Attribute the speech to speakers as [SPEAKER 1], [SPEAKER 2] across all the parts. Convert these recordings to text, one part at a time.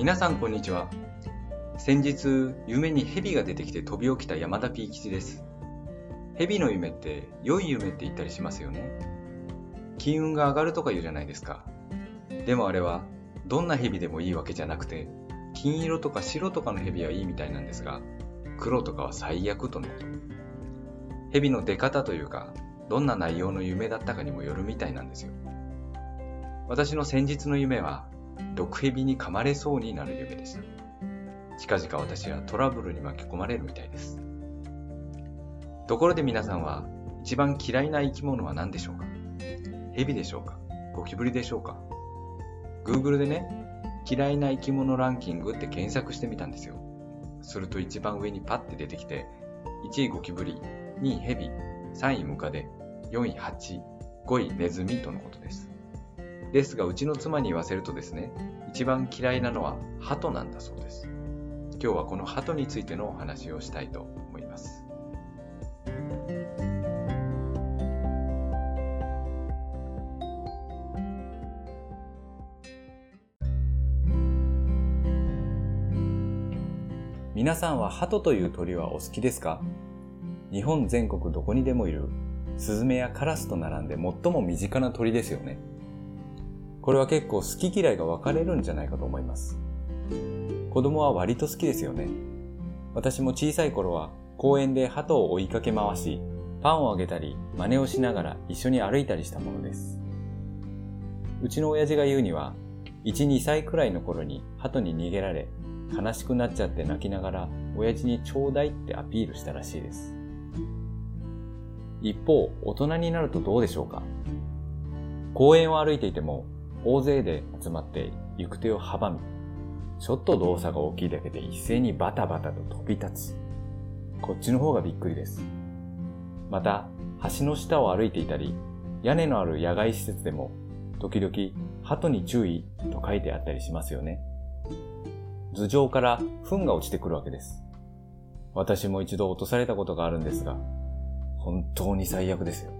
[SPEAKER 1] 皆さんこんにちは。先日、夢に蛇が出てきて飛び起きた山田 P 吉です。蛇の夢って良い夢って言ったりしますよね。金運が上がるとか言うじゃないですか。でもあれは、どんな蛇でもいいわけじゃなくて、金色とか白とかの蛇はいいみたいなんですが、黒とかは最悪とのこと。蛇の出方というか、どんな内容の夢だったかにもよるみたいなんですよ。私の先日の夢は、毒蛇に噛まれそうになる夢でした。近々私はトラブルに巻き込まれるみたいです。ところで皆さんは、一番嫌いな生き物は何でしょうか？蛇でしょうか？ゴキブリでしょうか？Google でね、嫌いな生き物ランキングって検索してみたんですよ。すると一番上にパッて出てきて、1位ゴキブリ、2位ヘビ、3位ムカデ、4位ハチ、5位ネズミとのことです。ですが、うちの妻に言わせるとですね、一番嫌いなのは鳩なんだそうです。今日はこの鳩についてのお話をしたいと思います。
[SPEAKER 2] 皆さんは鳩という鳥はお好きですか？日本全国どこにでもいるスズメやカラスと並んで最も身近な鳥ですよね。これは結構好き嫌いが分かれるんじゃないかと思います。子供は割と好きですよね。私も小さい頃は公園で鳩を追いかけ回し、パンをあげたり真似をしながら一緒に歩いたりしたものです。うちの親父が言うには、1、2歳くらいの頃に鳩に逃げられ悲しくなっちゃって泣きながら親父にちょうだいってアピールしたらしいです。一方、大人になるとどうでしょうか？公園を歩いていても大勢で集まって行く手を阻み、ちょっと動作が大きいだけで一斉にバタバタと飛び立つ。こっちの方がびっくりです。また、橋の下を歩いていたり、屋根のある野外施設でも、時々、鳩に注意と書いてあったりしますよね。頭上から糞が落ちてくるわけです。私も一度落とされたことがあるんですが、本当に最悪ですよ。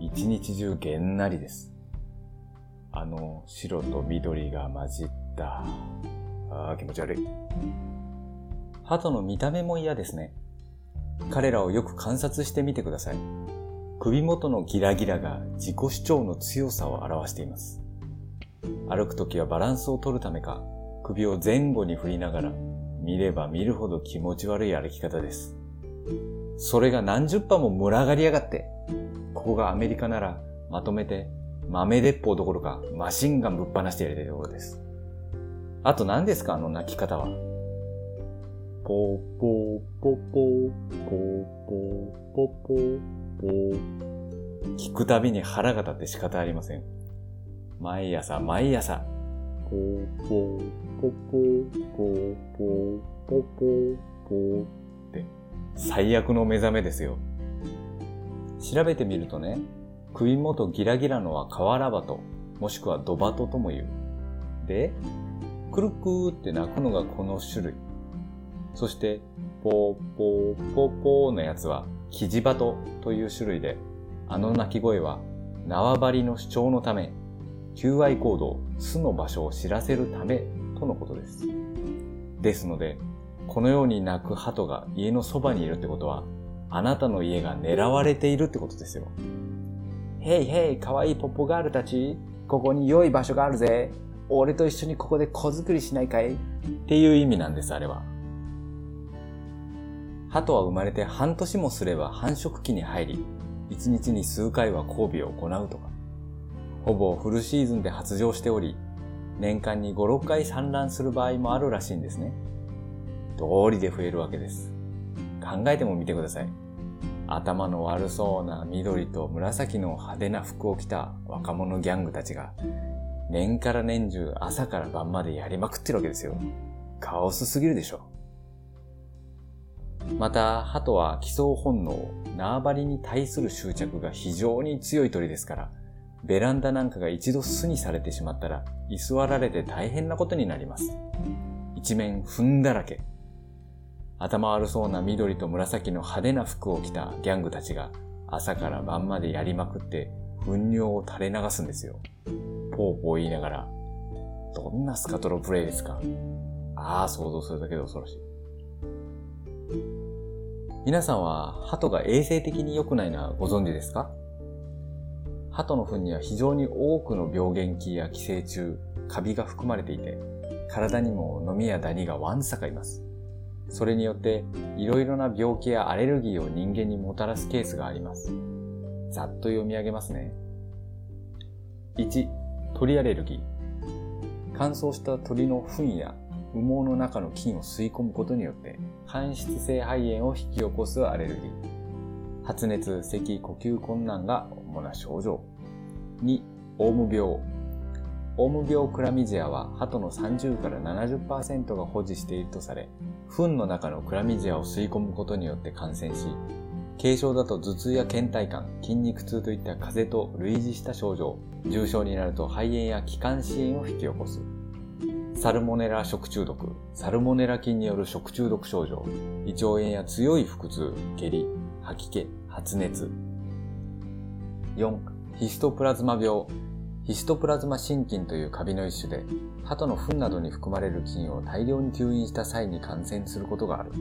[SPEAKER 2] 一日中げんなりです。あの白と緑が混じった。ああ、気持ち悪い。鳩の見た目も嫌ですね。彼らをよく観察してみてください。首元のギラギラが自己主張の強さを表しています。歩くときはバランスを取るためか、首を前後に振りながら、見れば見るほど気持ち悪い歩き方です。それが何十羽も群がりやがって、ここがアメリカならまとめて豆鉄砲どころか、マシンガンぶっ放してやりたいところです。あと何ですかあの泣き方は？ポーポーポポー、ポーポーポポー、ポー。聞くたびに腹が立って仕方ありません。毎朝毎朝。ポーポーポポー、ポーポーポポー、ポーって。最悪の目覚めですよ。調べてみるとね、首元ギラギラのはカワラバト、もしくはドバトとも言う。で、クルクーって鳴くのがこの種類。そして、ポーポーポーポーのやつはキジバトという種類で、あの鳴き声は縄張りの主張のため、求愛行動、巣の場所を知らせるためとのことです。ですので、このように鳴く鳩が家のそばにいるってことは、あなたの家が狙われているってことですよ。へいへい、かわいいポッポガールたち、ここに良い場所があるぜ。俺と一緒にここで子作りしないかい？っていう意味なんです、あれは。鳩は生まれて半年もすれば繁殖期に入り、一日に数回は交尾を行うとか。ほぼフルシーズンで発情しており、年間に5、6回産卵する場合もあるらしいんですね。通りで増えるわけです。考えてもみてください。頭の悪そうな緑と紫の派手な服を着た若者ギャングたちが、年から年中朝から晩までやりまくってるわけですよ。カオスすぎるでしょ。また、鳩は基礎本能、縄張りに対する執着が非常に強い鳥ですから、ベランダなんかが一度巣にされてしまったら、居座られて大変なことになります。一面糞だらけ。頭悪そうな緑と紫の派手な服を着たギャングたちが朝から晩までやりまくって糞尿を垂れ流すんですよ。ポーポー言いながら。どんなスカトロプレイですか？ああ、想像するだけで恐ろしい。皆さんは鳩が衛生的に良くないのはご存知ですか？鳩の糞には非常に多くの病原菌や寄生虫、カビが含まれていて、体にもノミやダニがわんさかいます。それによっていろいろな病気やアレルギーを人間にもたらすケースがあります。ざっと読み上げますね。1、鳥アレルギー。乾燥した鳥の糞や羽毛の中の菌を吸い込むことによって間質性肺炎を引き起こすアレルギー。発熱、咳、呼吸困難が主な症状。2、オウム病。オウム病クラミジアは鳩の30から70%が保持しているとされ、糞の中のクラミジアを吸い込むことによって感染し、軽症だと頭痛や倦怠感、筋肉痛といった風邪と類似した症状、重症になると肺炎や気管支炎を引き起こす。サルモネラ食中毒、サルモネラ菌による食中毒症状、胃腸炎や強い腹痛、下痢、吐き気、発熱。4、ヒストプラズマ病。ヒストプラズマ真菌というカビの一種で、鳩の糞などに含まれる菌を大量に吸引した際に感染することがある。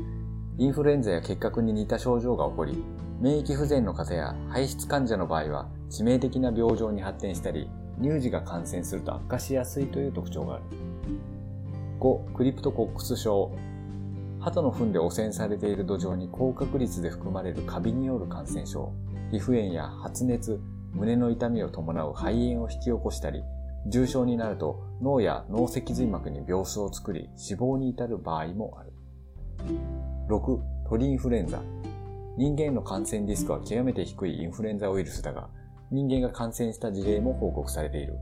[SPEAKER 2] インフルエンザや結核に似た症状が起こり、免疫不全の方や排出患者の場合は致命的な病状に発展したり、乳児が感染すると悪化しやすいという特徴がある。5、クリプトコックス症。鳩の糞で汚染されている土壌に高確率で含まれるカビによる感染症、皮膚炎や発熱、胸の痛みを伴う肺炎を引き起こしたり、重症になると脳や脳脊髄膜に病巣を作り死亡に至る場合もある。6、鳥インフルエンザ。人間の感染リスクは極めて低いインフルエンザウイルスだが、人間が感染した事例も報告されている。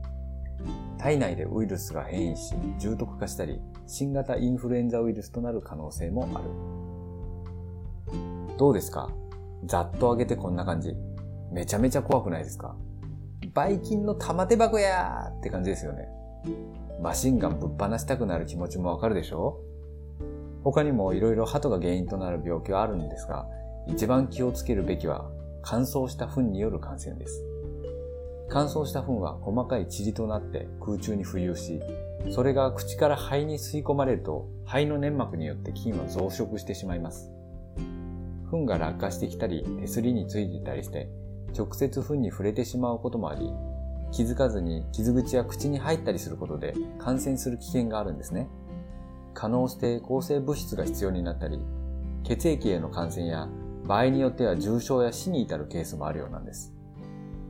[SPEAKER 2] 体内でウイルスが変異し、重篤化したり、新型インフルエンザウイルスとなる可能性もある。どうですか？ざっと上げてこんな感じ。めちゃめちゃ怖くないですか？バイキンの玉手箱やーって感じですよね。マシンガンぶっ放したくなる気持ちもわかるでしょ？他にも色々鳩が原因となる病気はあるんですが、一番気をつけるべきは乾燥した糞による感染です。乾燥した糞は細かい塵となって空中に浮遊し、それが口から肺に吸い込まれると肺の粘膜によって菌は増殖してしまいます。糞が落下してきたり手すりについていたりして直接糞に触れてしまうこともあり、気づかずに傷口や口に入ったりすることで感染する危険があるんですね。可能して抗生物質が必要になったり、血液への感染や場合によっては重症や死に至るケースもあるようなんです。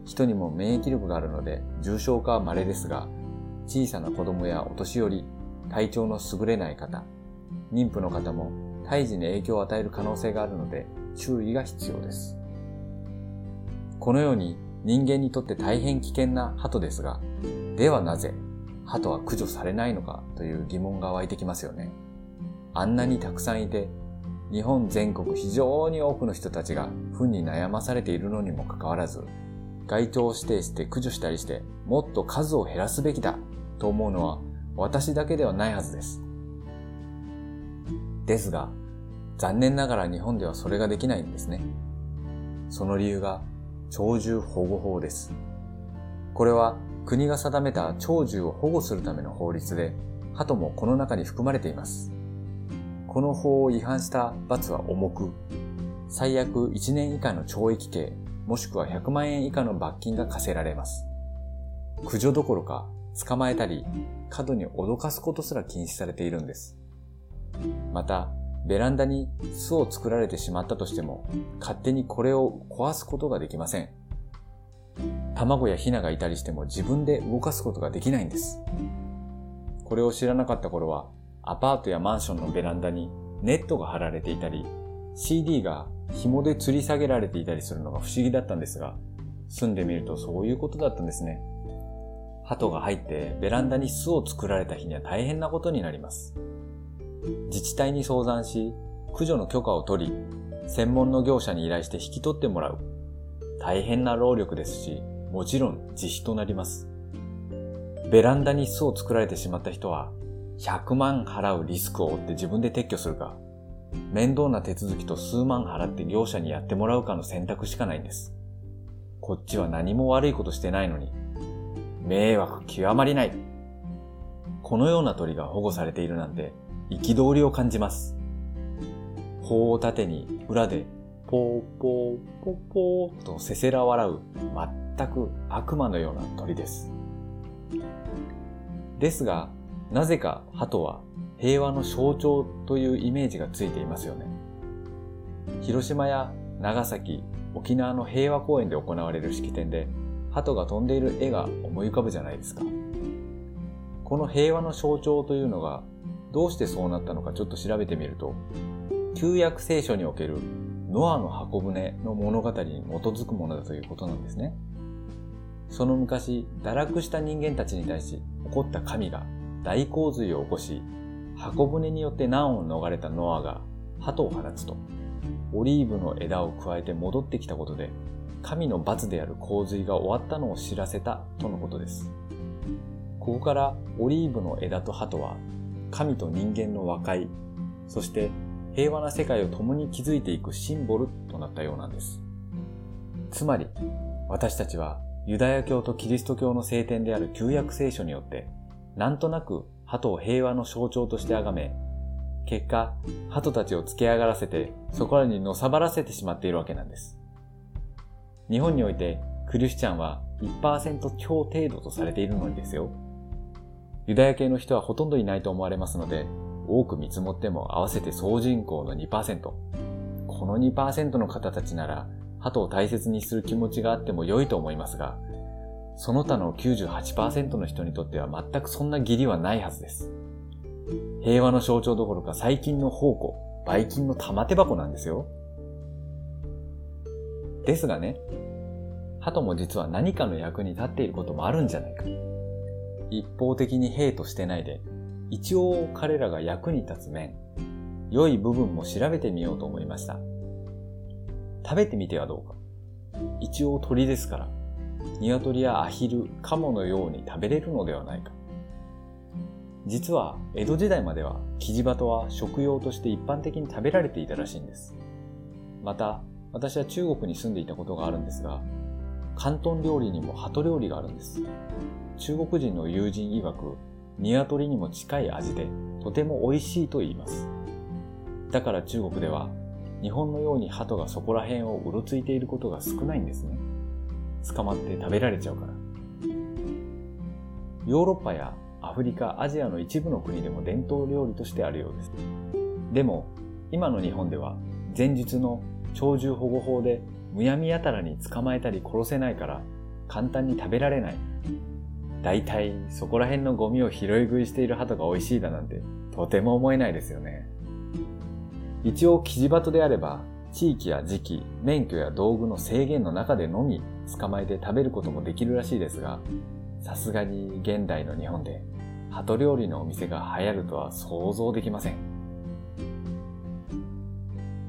[SPEAKER 2] 人にも免疫力があるので重症化は稀ですが、小さな子供やお年寄り、体調の優れない方、妊婦の方も胎児に影響を与える可能性があるので注意が必要です。このように人間にとって大変危険な鳩ですが、ではなぜ鳩は駆除されないのかという疑問が湧いてきますよね。あんなにたくさんいて、日本全国非常に多くの人たちが糞に悩まされているのにもかかわらず、該当指定して駆除したりしてもっと数を減らすべきだと思うのは私だけではないはずです。ですが、残念ながら日本ではそれができないんですね。その理由が鳥獣保護法です。これは国が定めた鳥獣を保護するための法律で、鳩もこの中に含まれています。この法を違反した罰は重く、最悪1年以下の懲役刑、もしくは100万円以下の罰金が課せられます。駆除どころか、捕まえたり、過度に脅かすことすら禁止されているんです。また、ベランダに巣を作られてしまったとしても、勝手にこれを壊すことができません。卵やヒナがいたりしても自分で動かすことができないんです。これを知らなかった頃は、アパートやマンションのベランダにネットが張られていたり、CD が紐で吊り下げられていたりするのが不思議だったんですが、住んでみるとそういうことだったんですね。鳩が入ってベランダに巣を作られた日には大変なことになります。自治体に相談し、駆除の許可を取り、専門の業者に依頼して引き取ってもらう。大変な労力ですし、もちろん自費となります。ベランダに巣を作られてしまった人は、100万払うリスクを負って自分で撤去するか、面倒な手続きと数万払って業者にやってもらうかの選択しかないんです。こっちは何も悪いことしてないのに、迷惑極まりない。このような鳥が保護されているなんて憤りを感じます。頬を縦に裏でポーポーポーポーとせせら笑う全く悪魔のような鳥です。ですが、なぜか鳩は平和の象徴というイメージがついていますよね。広島や長崎、沖縄の平和公園で行われる式典で鳩が飛んでいる絵が思い浮かぶじゃないですか。この平和の象徴というのがどうしてそうなったのかちょっと調べてみると、旧約聖書におけるノアの箱舟の物語に基づくものだということなんですね。その昔、堕落した人間たちに対し怒った神が大洪水を起こし、箱舟によって難を逃れたノアが鳩を放つと、オリーブの枝を加えて戻ってきたことで、神の罰である洪水が終わったのを知らせたとのことです。ここからオリーブの枝と鳩は、神と人間の和解、そして平和な世界を共に築いていくシンボルとなったようなんです。つまり、私たちはユダヤ教とキリスト教の聖典である旧約聖書によって、なんとなく鳩を平和の象徴として崇め、結果、鳩たちを付け上がらせて、そこらにのさばらせてしまっているわけなんです。日本において、クリスチャンは1%強程度とされているのにですよ。ユダヤ系の人はほとんどいないと思われますので、多く見積もっても合わせて総人口の2%。この2%の方たちなら、鳩を大切にする気持ちがあっても良いと思いますが、その他の98%の人にとっては全くそんな義理はないはずです。平和の象徴どころか最近の宝庫、ばい菌の玉手箱なんですよ。ですがね、鳩も実は何かの役に立っていることもあるんじゃないか。一方的に兵としてないで、一応彼らが役に立つ面、良い部分も調べてみようと思いました。食べてみてはどうか。一応鳥ですから、鶏やアヒル、カモのように食べれるのではないか。実は江戸時代まではキジバトは食用として一般的に食べられていたらしいんです。また、私は中国に住んでいたことがあるんですが、広東料理にも鳩料理があるんです。中国人の友人曰く、鶏にも近い味でとても美味しいと言います。だから中国では日本のように鳩がそこら辺をうろついていることが少ないんですね。捕まって食べられちゃうから。ヨーロッパやアフリカ、アジアの一部の国でも伝統料理としてあるようです。でも、今の日本では前述の鳥獣保護法でむやみやたらに捕まえたり殺せないから簡単に食べられない。大体そこら辺のゴミを拾い食いしている鳩が美味しいだなんてとても思えないですよね。一応キジバトであれば地域や時期、免許や道具の制限の中でのみ捕まえて食べることもできるらしいですが、さすがに現代の日本で鳩料理のお店が流行るとは想像できません。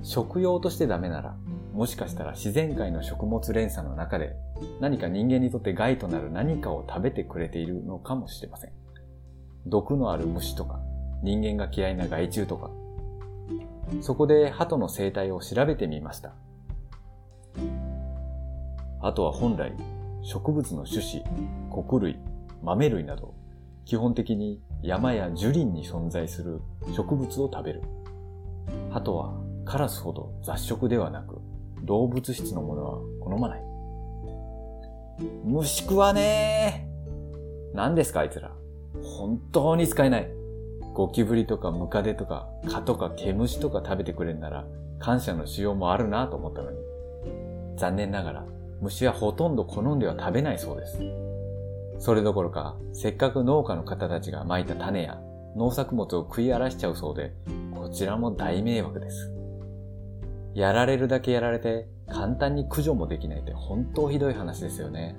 [SPEAKER 2] 食用としてダメなら、もしかしたら自然界の食物連鎖の中で何か人間にとって害となる何かを食べてくれているのかもしれません。毒のある虫とか、人間が嫌いな害虫とか。そこで鳩の生態を調べてみました。鳩は本来植物の種子、穀類、豆類など、基本的に山や樹林に存在する植物を食べる。鳩はカラスほど雑食ではなく、動物質のものは好まない。虫食わねー。何ですかあいつら。本当に使えない。ゴキブリとかムカデとか蚊とか毛虫とか食べてくれんなら感謝のしようもあるなと思ったのに。残念ながら虫はほとんど好んでは食べないそうです。それどころか、せっかく農家の方たちが蒔いた種や農作物を食い荒らしちゃうそうで、こちらも大迷惑です。やられるだけやられて、簡単に駆除もできないって本当ひどい話ですよね。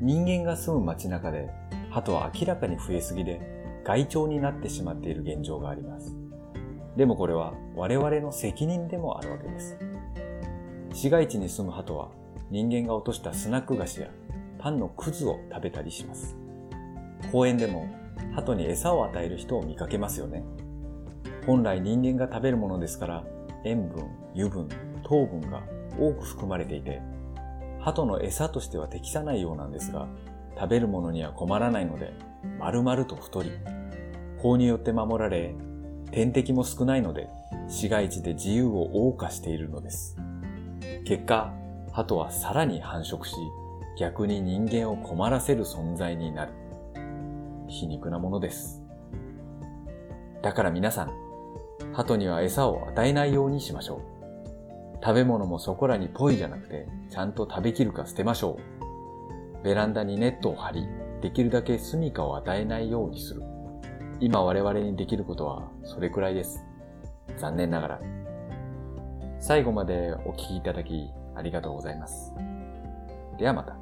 [SPEAKER 2] 人間が住む街中で鳩は明らかに増えすぎで害鳥になってしまっている現状があります。でもこれは我々の責任でもあるわけです。市街地に住む鳩は人間が落としたスナック菓子やパンのくずを食べたりします。公園でも鳩に餌を与える人を見かけますよね。本来人間が食べるものですから塩分、油分、糖分が多く含まれていて、鳩の餌としては適さないようなんですが、食べるものには困らないので、丸々と太り、法によって守られ、天敵も少ないので、市街地で自由を謳歌しているのです。結果、鳩はさらに繁殖し、逆に人間を困らせる存在になる。皮肉なものです。だから皆さん、鳩には餌を与えないようにしましょう。食べ物もそこらにポイじゃなくて、ちゃんと食べきるか捨てましょう。ベランダにネットを張り、できるだけ住処を与えないようにする。今我々にできることはそれくらいです。残念ながら。最後までお聴きいただきありがとうございます。ではまた。